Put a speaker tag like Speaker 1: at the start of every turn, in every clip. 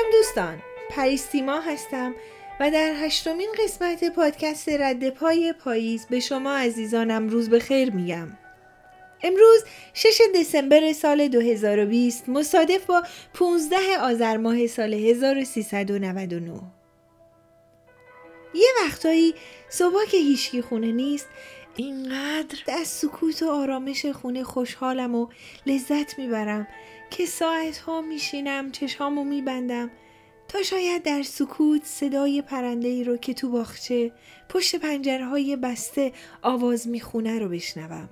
Speaker 1: سلام دوستان. پریستیما هستم و در هشتمین قسمت پادکست رد پای پاییز به شما عزیزانم روز به خیر میگم. امروز 6 دسامبر سال 2020 مصادف با 15 آذر ماه سال 1399 یه وقتایی صبح که هیچکی خونه نیست اینقدر از سکوت و آرامش خونه خوشحالم و لذت می‌برم که ساعت ها میشینم چشامو میبندم تا شاید در سکوت صدای پرنده ای رو که تو باخچه پشت پنجره های بسته آواز می‌خونه رو بشنوم.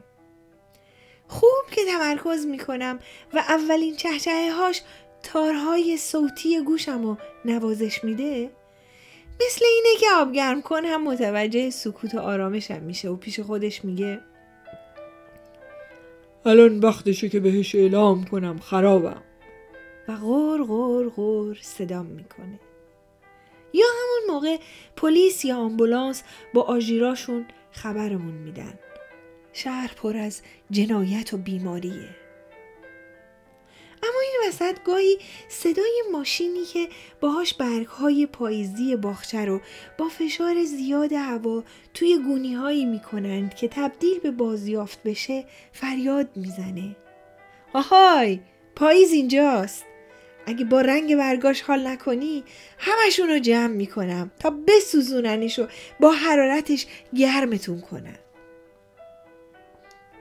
Speaker 1: خوب که تمرکز می‌کنم و اولین چهچه هاش تارهای صوتی گوشم رو نوازش میده مثل اینه که آبگرم کن هم متوجه سکوت و آرامشم میشه و پیش خودش میگه
Speaker 2: الان وقتشه که بهش اعلام کنم خرابم.
Speaker 1: و غور غور غور صدام می‌کنه. یا همون موقع پلیس یا آمبولانس با آژیراشون خبرمون میدن. شهر پر از جنایت و بیماریه. اما این وسط گاهی صدای ماشینی که باهاش برگهای پاییزی باخچه رو با فشار زیاد هوا توی گونی هایی می‌کنند که تبدیل به بازیافت بشه فریاد می‌زنه. آهای! پاییز اینجاست. اگه با رنگ برگاش حال نکنی همشون رو جمع می‌کنم تا بسوزوننش و با حرارتش گرمتون کنم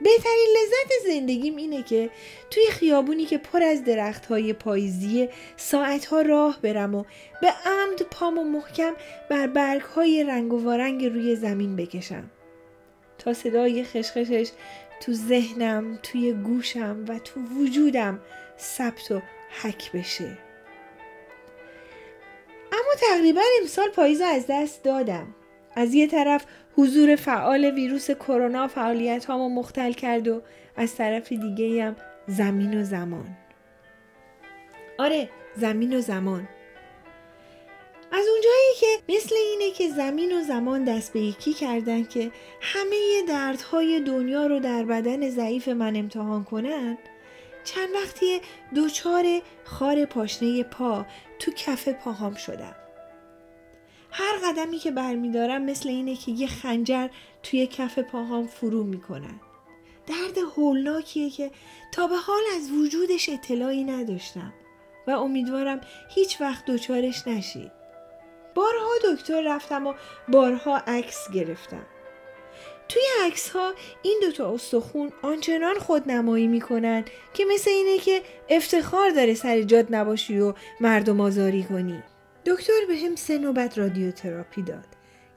Speaker 1: بهترین لذت زندگیم اینه که توی خیابونی که پر از درخت های پاییزی ساعت ها راه برم و به عمد پامو محکم بر برگ های رنگ و وارنگ روی زمین بکشم. تا صدای خشخشش تو ذهنم توی گوشم و تو وجودم ثبت و حک بشه. اما تقریبا امسال پاییز از دست دادم. از یه طرف حضور فعال ویروس کرونا فعالیت هامو مختل کرد و از طرف دیگه هم زمین و زمان. آره زمین و زمان. از اونجایی که مثل اینه که زمین و زمان دست به یکی کردن که همه دردهای دنیا رو در بدن ضعیف من امتحان کنن چند وقتی دوچار خار پاشنه پا تو کف پاهام شدم. هر قدمی که برمیدارم مثل اینه که یه خنجر توی کف پاهام فرو می‌کنن درد هولناکیه که تا به حال از وجودش اطلاعی نداشتم و امیدوارم هیچ وقت دچارش نشید بارها دکتر رفتم و بارها عکس گرفتم. توی عکس ها این دوتا استخون آنچنان خودنمایی می‌کنن که مثل اینه که افتخار داره سر جاد نباشی و مردم آزاری کنی. دکتر به هم سه نوبت رادیوتراپی داد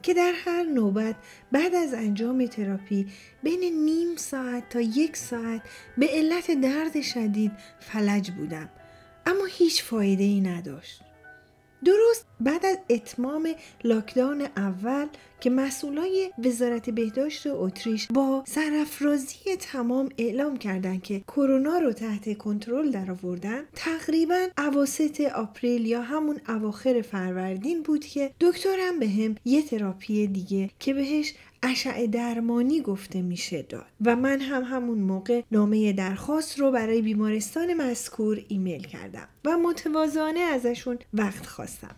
Speaker 1: که در هر نوبت بعد از انجام تراپی بین نیم ساعت تا یک ساعت به علت درد شدید فلج بودم اما هیچ فایده ای نداشت. درست بعد از اتمام lockdown اول که مسئولای وزارت بهداشت اتریش با سرافرازی تمام اعلام کردند که کرونا رو تحت کنترل درآوردن تقریبا اواسط April یا همون اواخر فروردین بود که دکترم بهم یه تراپی دیگه که بهش اشعه درمانی گفته میشه داد. و من هم همون موقع نامه درخواست رو برای بیمارستان مذکور ایمیل کردم و متوازانه ازشون وقت خواستم.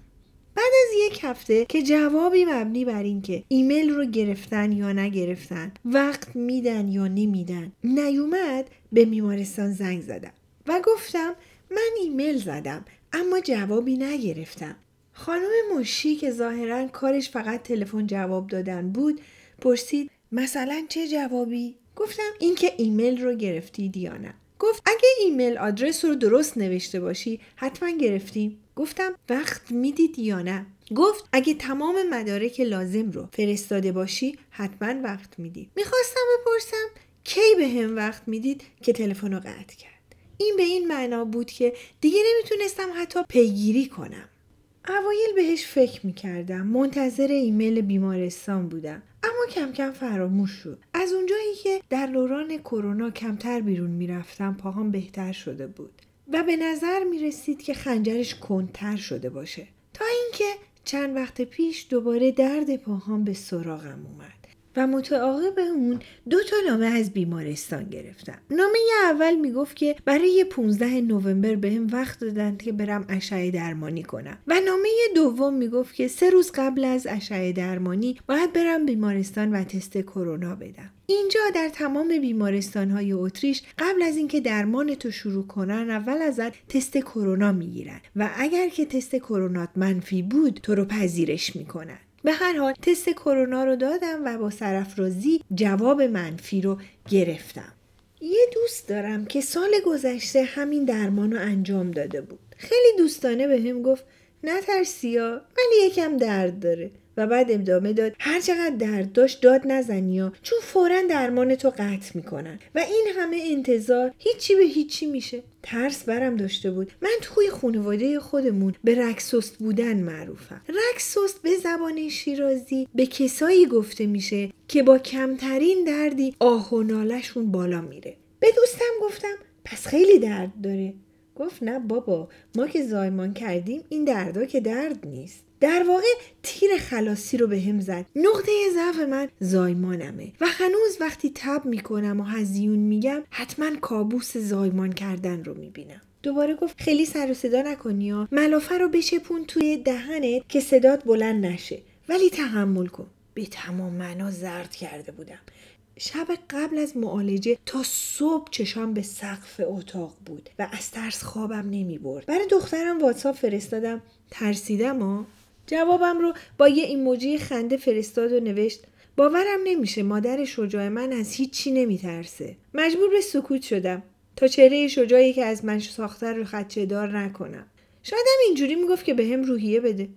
Speaker 1: بعد از یک هفته که جوابی مبنی بر اینکه ایمیل رو گرفتن یا نگرفتن وقت میدن یا نمیدن نیومد به بیمارستان زنگ زدم و گفتم من ایمیل زدم اما جوابی نگرفتم. خانم مشی که ظاهرا کارش فقط تلفن جواب دادن بود پرسید مثلا چه جوابی؟ گفتم اینکه ایمیل رو گرفتید یا نه گفت اگه ایمیل آدرس رو درست نوشته باشی حتما گرفتیم گفتم وقت می‌دید یا نه گفت اگه تمام مدارک لازم رو فرستاده باشی حتما وقت می‌دید می‌خواستم بپرسم کی به هم وقت می‌دید که تلفن رو قطع کرد؟ این به این معنا بود که دیگه نمی‌تونستم حتی پیگیری کنم. اوایل بهش فکر می‌کردم. منتظر ایمیل بیمارستان بودم. اما کم کم فراموش شد. از اونجایی که در دوران کرونا کمتر بیرون می‌رفتم پاهام بهتر شده بود. و به نظر می رسید که خنجرش کندتر شده باشه. تا اینکه چند وقت پیش دوباره درد پاهام به سراغم اومد. و متعاقب اون دو تا نامه از بیمارستان گرفتم نامه اول می‌گفت که برای 15 نوامبر بهم وقت دادن که برم اشعه درمانی کنم. و نامه دوم می‌گفت که سه روز قبل از اشعه درمانی باید برم بیمارستان و تست کرونا بدم. اینجا در تمام بیمارستان های اتریش قبل از اینکه درمان تو شروع کنن اول ازت تست کرونا می‌گیرن. و اگر که تست کرونات منفی بود تو رو پذیرش می‌کنن. به هر حال تست کرونا رو دادم و با سرفرازی جواب منفی رو گرفتم. یه دوست دارم که سال گذشته همین درمان رو انجام داده بود. خیلی دوستانه به هم گفت نترسیا ولی یکم درد داره. و بعد ادامه داد هر چقدر درد داشت داد نزنی ها چون فورا درمان تو قطع می‌کنن. و این همه انتظار هیچی به هیچی میشه. ترس برم داشته بود. من توی خانواده خودمون به رکسوست بودن معروفم. رکسوست به زبان شیرازی به کسایی گفته میشه که با کمترین دردی آه و نالشون بالا میره. به دوستم گفتم پس خیلی درد داره. گفت نه بابا ما که زایمان کردیم این دردا که درد نیست. در واقع تیر خلاصی رو به هم زد. نقطه ضعف من زایمانمه و هنوز وقتی تب می‌کنم و هزیون میگم حتما کابوس زایمان کردن رو می‌بینم. دوباره گفت خیلی سر و صدا نکنی ها. ملافه رو بشپون توی دهنت که صدات بلند نشه. ولی تحمل کن. به تمام معنا زرد کرده بودم. شب قبل از معالجه تا صبح چشام به سقف اتاق بود و از ترس خوابم نمی برد. برای دخترم واتساپ فرستادم. ترسیدم ها؟ جوابم رو با یه ایموجی خنده فرستاد و نوشت باورم نمیشه مادر شجاع من از هیچی نمیترسه. مجبور به سکوت شدم تا چهره شجاعی که از من ساخته رو خدچه دار نکنم. شاید اینجوری می‌گفت که به هم روحیه بده.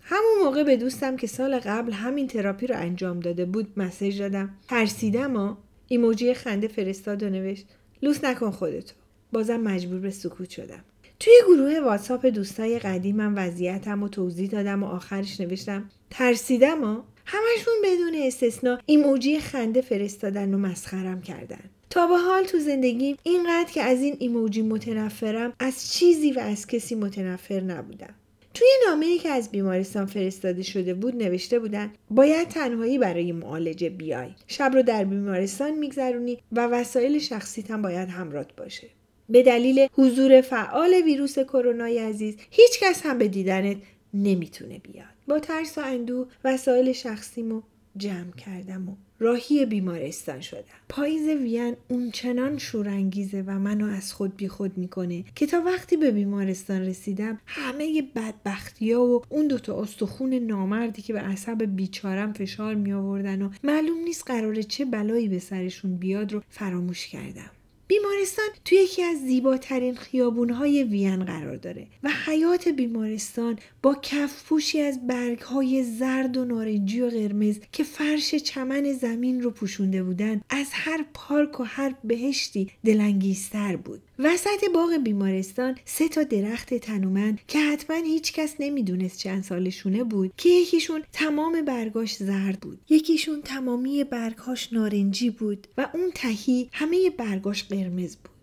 Speaker 1: همون موقع به دوستم که سال قبل همین تراپی رو انجام داده بود مسیج دادم. ترسیدم ها ایموجی خنده فرستاد و نوشت لوس نکن خودتو. بازم مجبور به سکوت شدم. توی گروه واتساپ دوستای قدیمم وضعیتم و توضیح دادم و آخرش نوشتم ترسیدم ها؟ همشون بدون استثنا ایموجی خنده فرستادن و مسخرم کردن. تا به حال تو زندگیم اینقدر که از این ایموجی متنفرم از چیزی و از کسی متنفر نبودم. توی نامه ای که از بیمارستان فرستاده شده بود نوشته بودن باید تنهایی برای معالجه بیای. شب رو در بیمارستان میگذرونی و وسایل شخصیت هم باید همراه باشه. به دلیل حضور فعال ویروس کرونای عزیز هیچ کس هم به دیدنت نمی‌تونه بیاد. با ترس و اندوه وسایل شخصیمو جمع کردم و راهی بیمارستان شدم. پاییز وین اونچنان شورانگیزه و منو از خود بی خود می‌کنه که تا وقتی به بیمارستان رسیدم همه بدبختی ها و اون دوتا استخون نامردی که به عصب بیچارم فشار می آوردن و معلوم نیست قراره چه بلایی به سرشون بیاد رو فراموش کردم. بیمارستان توی یکی از زیباترین خیابونهای وین قرار داره و حیات بیمارستان با کفپوشی از برگهای زرد و نارنجی و قرمز که فرش چمن زمین رو پوشونده بودن از هر پارک و هر بهشتی دلانگیزتر بود. وسط باغ بیمارستان سه تا درخت تنومند که حتما هیچکس نمی‌دونست چند سالشونه بود که یکیشون تمام برگاش زرد بود. یکیشون تمامی برگاش نارنجی بود و اون تهی همه برگاش قرمز بود.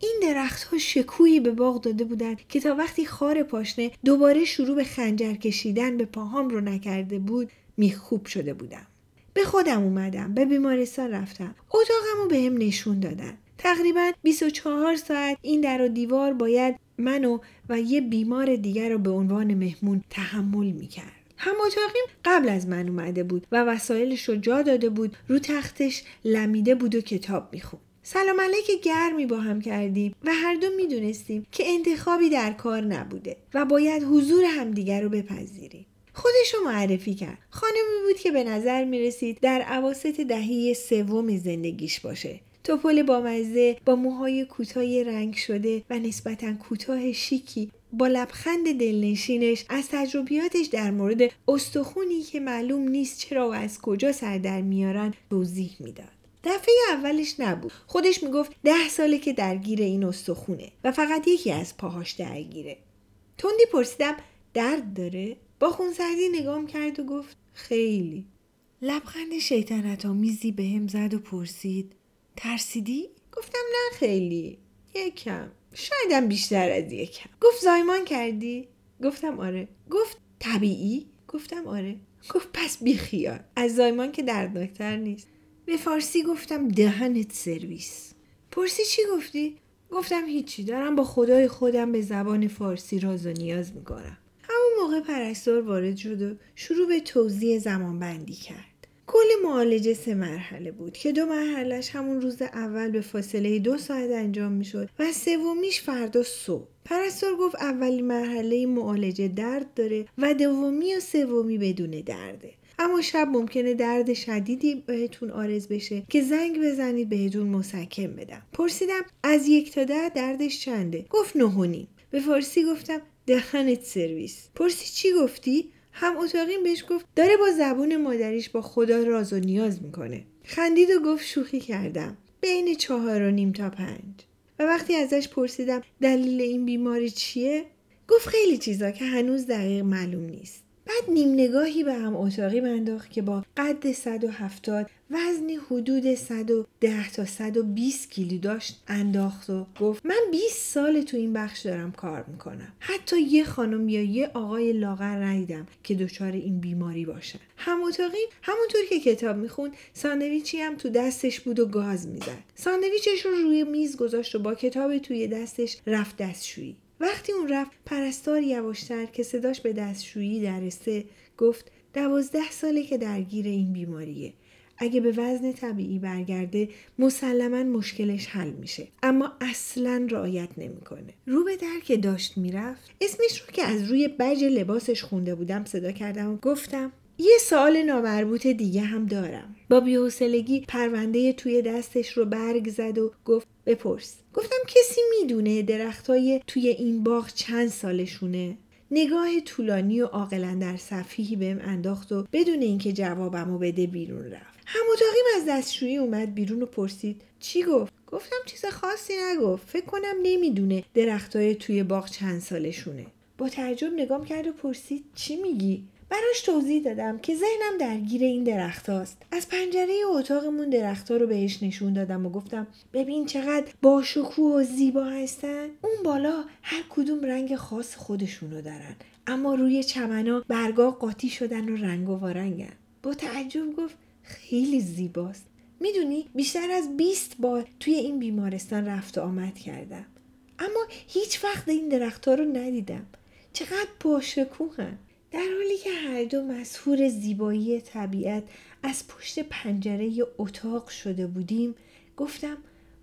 Speaker 1: این درخت ها شکویی به باغ داده بودند که تا وقتی خار پاشنه دوباره شروع به خنجر کشیدن به پاهام رو نکرده بود میخوب شده بودم. به خودم اومدم به بیمارستان رفتم. اتاقم رو به هم نشون دادن. تقریبا 24 ساعت این در و دیوار باید منو و یه بیمار دیگر رو به عنوان مهمون تحمل می‌کرد. هم اتاقیم قبل از من اومده بود و وسایلش رو جا داده بود رو تختش لمیده بود و کتاب می‌خوند. سلام علیک گرمی با هم کردیم و هر دو می‌دونستیم که انتخابی در کار نبوده و باید حضور همدیگر رو بپذیریم. خودش رو معرفی کرد. خانمی بود که به نظر می رسید در عواست دهه سوم زندگیش باشه. توپل بامزه با موهای کوتاه رنگ شده و نسبتا کوتاه شیکی با لبخند دلنشینش از تجربیاتش در مورد استخونی که معلوم نیست چرا و از کجا سر در میارن توضیح می‌داد. دفعه اولش نبود. خودش می‌گفت ده ساله که درگیر این استخونه و فقط یکی از پاهاش درگیره. تندی پرسیدم درد داره؟ با خونسردی نگام کرد و گفت خیلی. لبخند شیطنت آمیزی به هم زد و پرسید ترسیدی؟ گفتم نه خیلی. یکم. شایدم بیشتر از یکم. گفت زایمان کردی؟ گفتم آره. گفت طبیعی؟ گفتم آره. گفت پس بیخیال از زایمان که دردناکتر نیست. به فارسی گفتم دهنت سرویس. پرسی چی گفتی؟ گفتم هیچی. دارم با خدای خودم به زبان فارسی راز و نیاز می‌کنم. همون موقع پرستار وارد شد و شروع به توضیح زمان بندی کرد. کل معالجه سه مرحله بود که دو مرحلهش همون روز اول به فاصله دو ساعت انجام می‌شد و سومیش فردا صبح. پرستار گفت اولین مرحله معالجه درد داره و دومی و سومی بدون درده. اما شب ممکنه درد شدیدی بهتون آرز بشه که زنگ بزنید بهتون مسکن بدم. پرسیدم از یک تا ده دردش چنده؟ گفت نه به فارسی گفتم دهنت سرویس. پرسی چی گفتی؟ هم اتاقیم بهش گفت داره با زبون مادریش با خدا راز و نیاز می‌کنه. خندید و گفت شوخی کردم. بین چهار و نیم تا پنج. و وقتی ازش پرسیدم دلیل این بیماری چیه؟ گفت خیلی چیزا که هنوز دقیق معلوم نیست. بعد نیم نگاهی به هم اتاقی انداخت که با قد 170 وزنی حدود 110 تا 120 کیلو داشت انداخت و گفت من 20 سال تو این بخش دارم کار می‌کنم. حتی یه خانم یا یه آقای لاغر ندیدم که دچار این بیماری باشن. هم اتاقی همونطور که کتاب می‌خوند ساندویچی هم تو دستش بود و گاز می‌زد. ساندویچش رو روی میز گذاشت و با کتاب توی دستش رفت دستشویی. وقتی اون رفت پرستار یواشتر که صداش به دستشویی درسته گفت دوازده ساله که درگیر این بیماریه. اگه به وزن طبیعی برگرده مسلما مشکلش حل میشه. اما اصلا رعایت نمی‌کنه. رو به در که داشت می‌رفت اسمش رو که از روی بج لباسش خونده بودم صدا کردم و گفتم یه سال نامربوط دیگه هم دارم. با بیحوصلگی پرونده توی دستش رو برگ زد و گفت بپرس. گفتم کسی می‌دونه درختای توی این باغ چند سالشونه؟ نگاه طولانی و عاقلا در صفیحی بهم انداخت و بدون اینکه جوابمو بده بیرون رفت. هم اتاقیم از دستشویی اومد بیرون و پرسید چی گفت؟ گفتم چیز خاصی نگفت. فکر کنم نمی‌دونه درختای توی باغ چند سالشونه. با تعجب نگام کرد و پرسید چی میگی؟ براش توضیح دادم که ذهنم درگیر این درخت هاست. از پنجره اتاقمون درختها رو بهش نشون دادم و گفتم ببین چقدر با و زیبا هستن. اون بالا هر کدوم رنگ خاص خودشونو دارن. اما روی چمنا برگا قاطی شدن و رنگ و وارنگن. با تعجب گفت خیلی زیباست. می‌دونی بیشتر از 20 بار توی این بیمارستان رفت و آمد کردم. اما هیچ وقت این درختها رو ندیدم. چقدر باشکوهن. در حالی که هر دو مسهور زیبایی طبیعت از پشت پنجره اتاق شده بودیم گفتم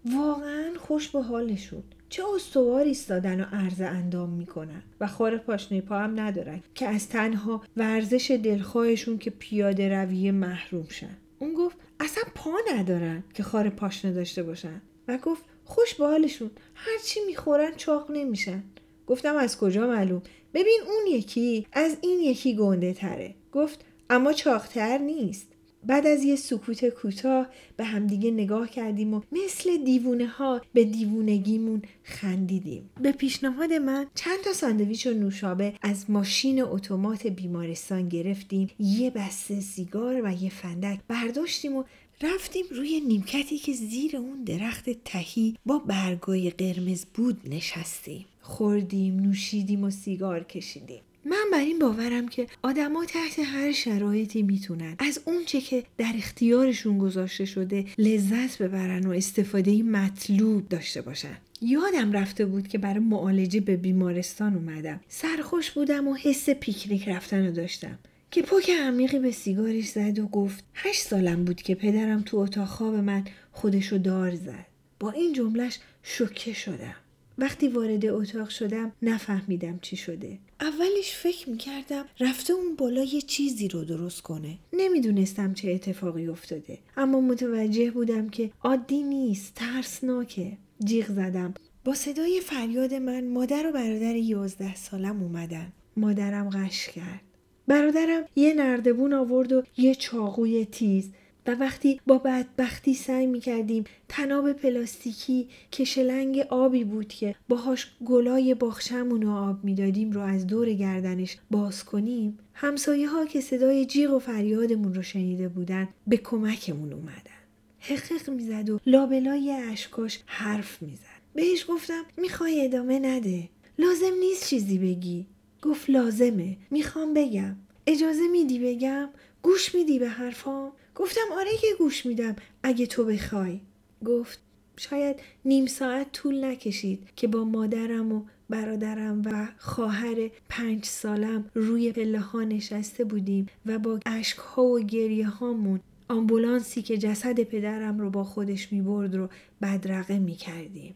Speaker 1: واقعا خوش به حالشون. چه استوار ایستادن و عرض اندام می‌کنن. و خور پاشنه پا هم ندارن که از تنها ورزش دلخواهشون که پیاده روی محروم شن. اون گفت اصلا پا ندارن که خار پاشنه داشته باشن. و گفت خوش به حالشون. هرچی می‌خورن چاق نمیشن. گفتم از کجا معلوم؟ ببین اون یکی از این یکی گنده تره. گفت اما چاقتر نیست. بعد از یه سکوت کوتاه به همدیگه نگاه کردیم و مثل دیوونه ها به دیوونگیمون خندیدیم. به پیشنهاد من چند تا ساندویچ و نوشابه از ماشین اتومات بیمارستان گرفتیم. یه بسته سیگار و یه فندک برداشتیم و رفتیم روی نیمکتی که زیر اون درخت تهی با برگای قرمز بود نشستیم. خوردیم نوشیدیم و سیگار کشیدیم. من بر این باورم که آدما تحت هر شرایطی می‌تونن از اونچه که در اختیارشون گذاشته شده لذت ببرن و استفاده مطلوب داشته باشن. یادم رفته بود که برای معالجه به بیمارستان اومدم. سرخوش بودم و حس پیکنیک رفتن رو داشتم. که پک عمیقی به سیگارش زد و گفت هشت سالم بود که پدرم تو اتاق خواب من خودشو دار زد. با این جملش شوکه شدم. وقتی وارد اتاق شدم نفهمیدم چی شده. اولش فکر می‌کردم رفته اون بالا یه چیزی رو درست کنه. نمی‌دونستم چه اتفاقی افتاده. اما متوجه بودم که عادی نیست ترسناکه. جیغ زدم. با صدای فریاد من مادر و برادر یازده سالم اومدن. مادرم غش کرد. برادرم یه نردبون آورد و یه چاقوی تیز و وقتی با بدبختی سعی می کردیم تناب پلاستیکی که شلنگ آبی بود که باهاش گلای باخشمون رو آب می‌دادیم رو از دور گردنش باز کنیم همسایه ها که صدای جیغ و فریادمون رو شنیده بودن به کمکمون اومدن. حقیق می‌زد و لابلای اشکاش حرف می‌زد. بهش گفتم می‌خوای ادامه نده. لازم نیست چیزی بگی. گفت لازمه. می‌خوام بگم. اجازه میدی بگم؟ گوش میدی به حرفام؟ گفتم آره که گوش میدم اگه تو بخوای گفت شاید نیم ساعت طول نکشید که با مادرم و برادرم و خواهر پنج سالم روی پله ها نشسته بودیم و با اشک ها و گریه هامون آمبولانسی که جسد پدرم رو با خودش می برد رو بدرقه می کردیم.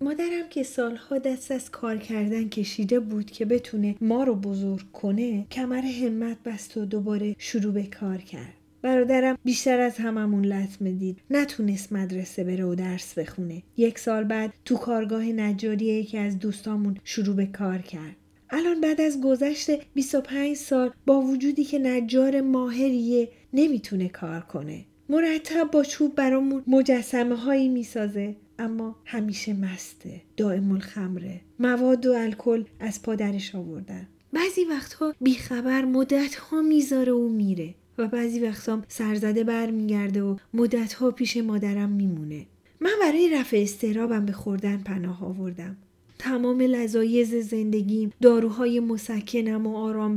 Speaker 1: مادرم که سالها دست از کار کردن کشیده بود که بتونه ما رو بزرگ کنه کمر همت بست و دوباره شروع به کار کرد. برادرم بیشتر از هممون لطمه دید. نتونست مدرسه بره و درس بخونه. یک سال بعد تو کارگاه نجاری یکی از دوستامون شروع به کار کرد. الان بعد از گذشت 25 سال با وجودی که نجار ماهریه نمی‌تونه کار کنه. مرتب با چوب برامون مجسمه هایی می‌سازه اما همیشه مسته دائم الخمره. مواد و الکل از پادرش آوردن. بعضی وقتها بیخبر مدت ها می‌ذاره و میره. و بعضی وقتام سرزده برمیگرده و مدتها پیش مادرم میمونه. من برای رفع استرابم به خوردن پناه آوردم. تمام لذایز زندگیم داروهای مسکنم و آرام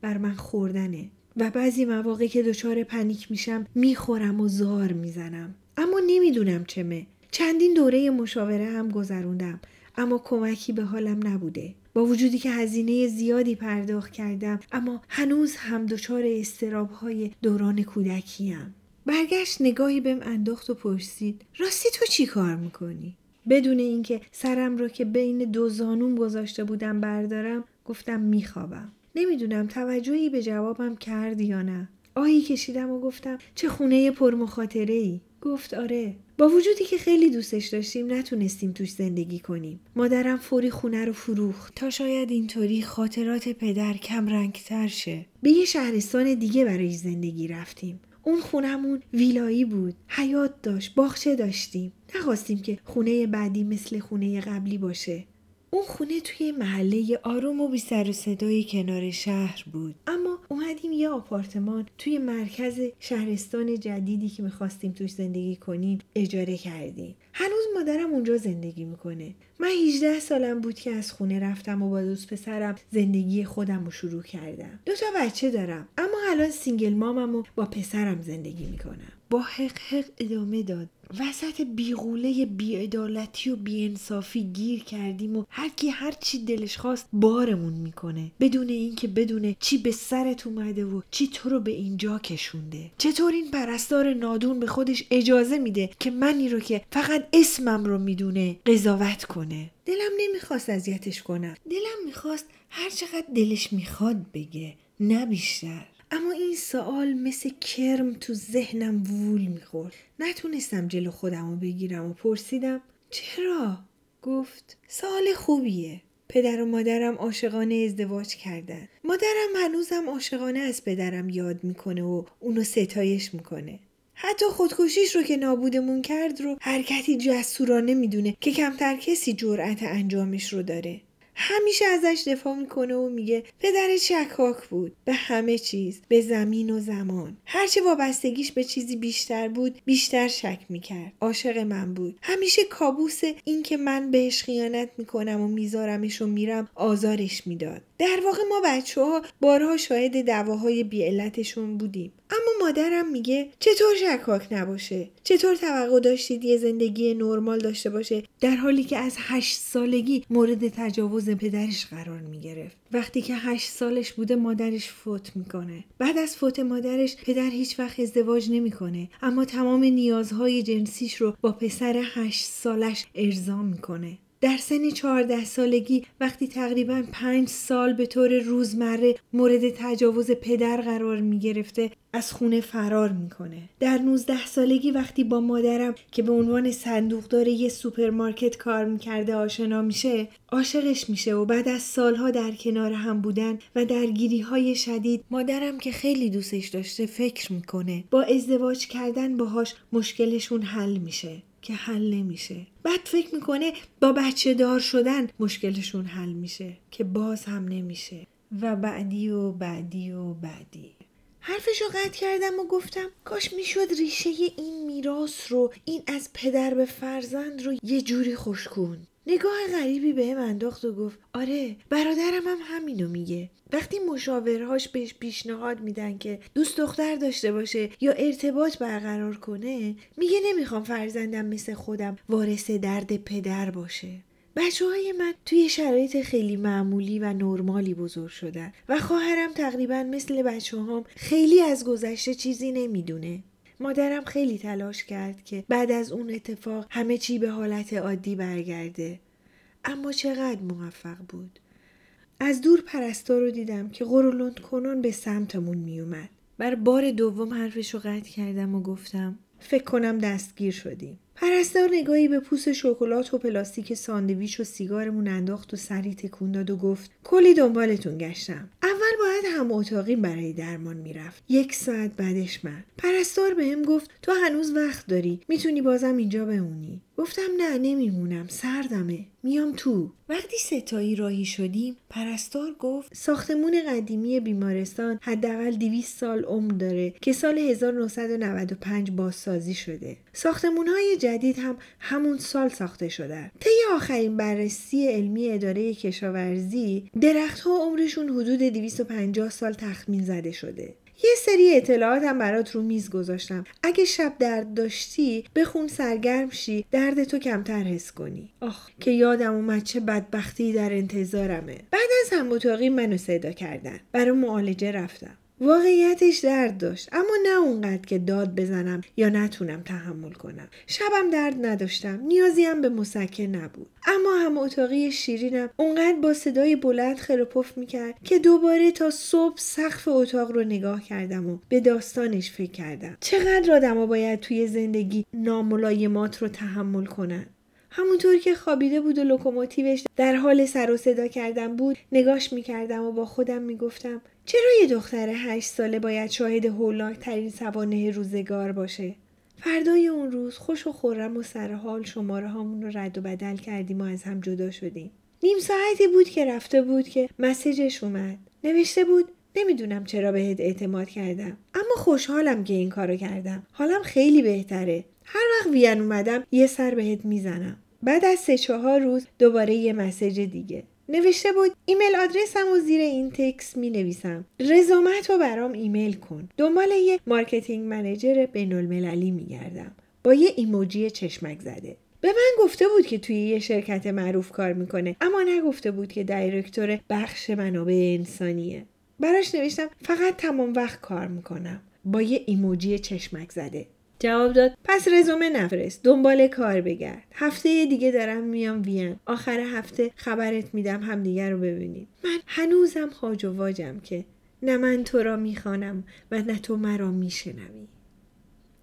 Speaker 1: بر من خوردنه و بعضی مواقع که دچار پنیک میشم می‌خورم و زار می‌زنم. اما نمی‌دونم چمه. چندین دوره مشاوره هم گذروندم اما کمکی به حالم نبوده. با وجودی که هزینه زیادی پرداخت کردم اما هنوز هم دچار استراب های دوران کودکیم برگشت نگاهی بهم انداخت و پرسید راستی تو چی کار می‌کنی؟ بدون اینکه سرم رو که بین دو زانوم گذاشته بودم بردارم گفتم میخوابم. نمی‌دونم توجهی به جوابم کرد یا نه. آهی کشیدم و گفتم چه خونه پرمخاطره ای گفت آره. با وجودی که خیلی دوستش داشتیم نتونستیم توش زندگی کنیم. مادرم فوری خونه رو فروخت. تا شاید اینطوری خاطرات پدر کم رنگتر شه. به یه شهرستان دیگه برای زندگی رفتیم. اون خونمون ویلایی بود. حیاط داشت باغچه داشتیم. نخواستیم که خونه بعدی مثل خونه قبلی باشه. اون خونه توی محله آروم و بی سر و صدای کنار شهر بود. اما اومدیم یه آپارتمان توی مرکز شهرستان جدیدی که می‌خواستیم توش زندگی کنیم اجاره کردیم. هنوز مادرم اونجا زندگی می‌کنه. من 18 سالم بود که از خونه رفتم و با دوست پسرم زندگی خودم رو شروع کردم. دو تا بچه دارم اما الان single mom م و با پسرم زندگی می‌کنم. با هق هق ادامه داد. وسط بیغوله بیعدالتی و بیانصافی گیر کردیم و هر کی هر چی دلش خواست بارمون می‌کنه. بدون اینکه بدونه چی به سرت اومده و چی تو رو به اینجا کشونده. چطور این پرستار نادون به خودش اجازه میده که منی رو که فقط اسمم رو می‌دونه قضاوت کنه؟ دلم نمی‌خواست اذیتش کنم. دلم می‌خواست هر چقدر دلش می‌خواد بگه نه بیشتر. اما این سوال مثل کرم تو ذهنم وول می‌خورد. نتونستم جلو خودم رو بگیرم و پرسیدم چرا؟ گفت سوال خوبیه. پدر و مادرم عاشقانه ازدواج کردن. مادرم هنوزم عاشقانه از پدرم یاد می‌کنه و اونو ستایش می‌کنه. حتی خودکشیش رو که نابودمون کرد رو حرکتی جسورانه می‌دونه که کمتر کسی جرأت انجامش رو داره. همیشه ازش دفاع می‌کنه و میگه پدر شکاک بود به همه چیز به زمین و زمان. هرچه وابستگیش به چیزی بیشتر بود بیشتر شک می‌کرد. عاشق من بود. همیشه کابوس این که من بهش خیانت می‌کنم و میذارمش و میرم آزارش می‌داد. در واقع ما بچه ها بارها شاهد دعواهای بیعلتشون بودیم. اما مادرم میگه چطور شکاک نباشه؟ چطور توقع داشتید یه زندگی نرمال داشته باشه در حالی که از هشت سالگی مورد تجاوز پدرش قرار می‌گرفت؟ وقتی که هشت سالش بوده مادرش فوت می‌کنه. بعد از فوت مادرش پدر هیچ وقت ازدواج نمی‌کنه. اما تمام نیازهای جنسیش رو با پسر هشت سالش ارضا می‌کنه. در سن چهارده سالگی وقتی تقریبا پنج سال به طور روزمره مورد تجاوز پدر قرار می گرفته از خونه فرار می‌کنه در 19 سالگی وقتی با مادرم که به عنوان صندوقدار یه سوپرمارکت کار می‌کرده آشنا میشه عاشقش میشه و بعد از سالها در کنار هم بودن و درگیری های شدید مادرم که خیلی دوستش داشته فکر می‌کنه. با ازدواج کردن باهاش مشکلشون حل میشه. که حل نمیشه. بعد فکر می‌کنه با بچه دار شدن مشکلشون حل میشه که باز هم نمیشه. و بعدی و بعدی و بعدی. حرفشو قطع کردم و گفتم کاش می‌شد ریشه این میراث رو این از پدر به فرزند رو یه جوری خوشکون نگاه غریبی به هم انداخت و گفت آره برادرم هم همینو میگه وقتی مشاورهاش بهش پیشنهاد میدن که دوست دختر داشته باشه یا ارتباط برقرار کنه میگه نمی‌خوام فرزندم مثل خودم وارث درد پدر باشه بچه های من توی شرایط خیلی معمولی و نرمالی بزرگ شدن و خواهرم تقریبا مثل بچه هم خیلی از گذشته چیزی نمی‌دونه. مادرم خیلی تلاش کرد که بعد از اون اتفاق همه چی به حالت عادی برگرده. اما چقدر موفق بود. از دور پرستار رو دیدم که غرولند کنون به سمتمون میومد. بر بار دوم حرفش رو قطع کردم و گفتم فکر کنم دستگیر شدیم. پرستار نگاهی به پوست شکلات و پلاستیک ساندویچ و سیگارمون انداخت و سری تکون داد و گفت کلی دنبالتون گشتم. اول باید هم اتاقی برای درمان می‌رفت. یک ساعت بعدش من. پرستار بهم گفت تو هنوز وقت داری. می‌تونی بازم اینجا بمونی. گفتم نه نمیمونم سردمه. میام تو. وقتی ستایی راهی شدیم پرستار گفت ساختمون قدیمی بیمارستان حداقل 200 سال عمر داره که سال 1995 بازسازی شده. ساختمون های جدید هم همون سال ساخته شدن. طی آخرین بررسی علمی اداره کشاورزی درختها عمرشون حدود 250 سال تخمین زده شده. یه سری اطلاعات هم برات رو میز گذاشتم. اگه شب درد داشتی بخون سرگرم شی درد تو کمتر حس کنی. آخ. که یادم اومد چه بدبختی در انتظارمه. بعد از هم اتاقی منو صدا کردن. برای معالجه رفتم. واقعیتش درد داشت. اما نه اونقدر که داد بزنم یا نتونم تحمل کنم. شبم درد نداشتم. نیازی هم به مسکن نبود. اما هم اتاقی شیرینم اونقدر با صدای بلند خرپف می‌کرد که دوباره تا صبح سقف اتاق رو نگاه کردم و به داستانش فکر کردم. چقدر آدما باید توی زندگی ناملایمات رو تحمل کنن؟ همونطور که خوابیده بود و لوکوموتیوش در حال سر و صدا کردن بود نگاش می‌کردم و با خودم می‌گفتم چرا یه دختر هشت ساله باید شاهد هولناک ترین سوانه روزگار باشه؟ فردای اون روز خوش و خورم و سرحال شماره هامون رو رد و بدل کردیم و از هم جدا شدیم. نیم ساعتی بود که رفته بود که مسیجش اومد. نوشته بود نمی‌دونم چرا بهت اعتماد کردم اما خوشحالم که این کارو کردم. حالم خیلی بهتره. هر وقت وین اومدم یه سر بهت می‌زنم. بعد از سه چهار روز دوباره یه message دیگه. نوشته بود email address م و زیر این text می نویسم رزومت رو برام ایمیل کن. دنبال یه marketing manager بین المللی می گردم با یه ایموجی چشمک زده. به من گفته بود که توی یه شرکت معروف کار می‌کنه اما نگفته بود که director بخش منابع انسانیه. براش نوشتم فقط تمام وقت کار می‌کنم. با یه ایموجی چشمک زده. جواب داد پس رزومه نفرست. دنبال کار بگرد. هفته دیگه دارم میام وین. آخر هفته خبرت میدم همدیگه رو ببینیم من هنوزم خاج و واجم که نه من تو را می‌خوانم و نه تو مرا میشنوی.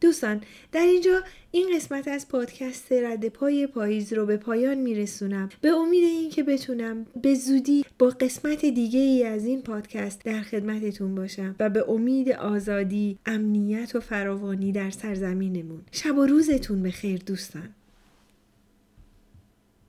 Speaker 1: دوستان در اینجا این قسمت از پادکست رد پای پاییز رو به پایان میرسونم. به امید اینکه بتونم به زودی با قسمت دیگه ای از این پادکست در خدمتتون باشم و به امید آزادی امنیت و فراوانی در سرزمینمون. شب و روزتون به خیر دوستان.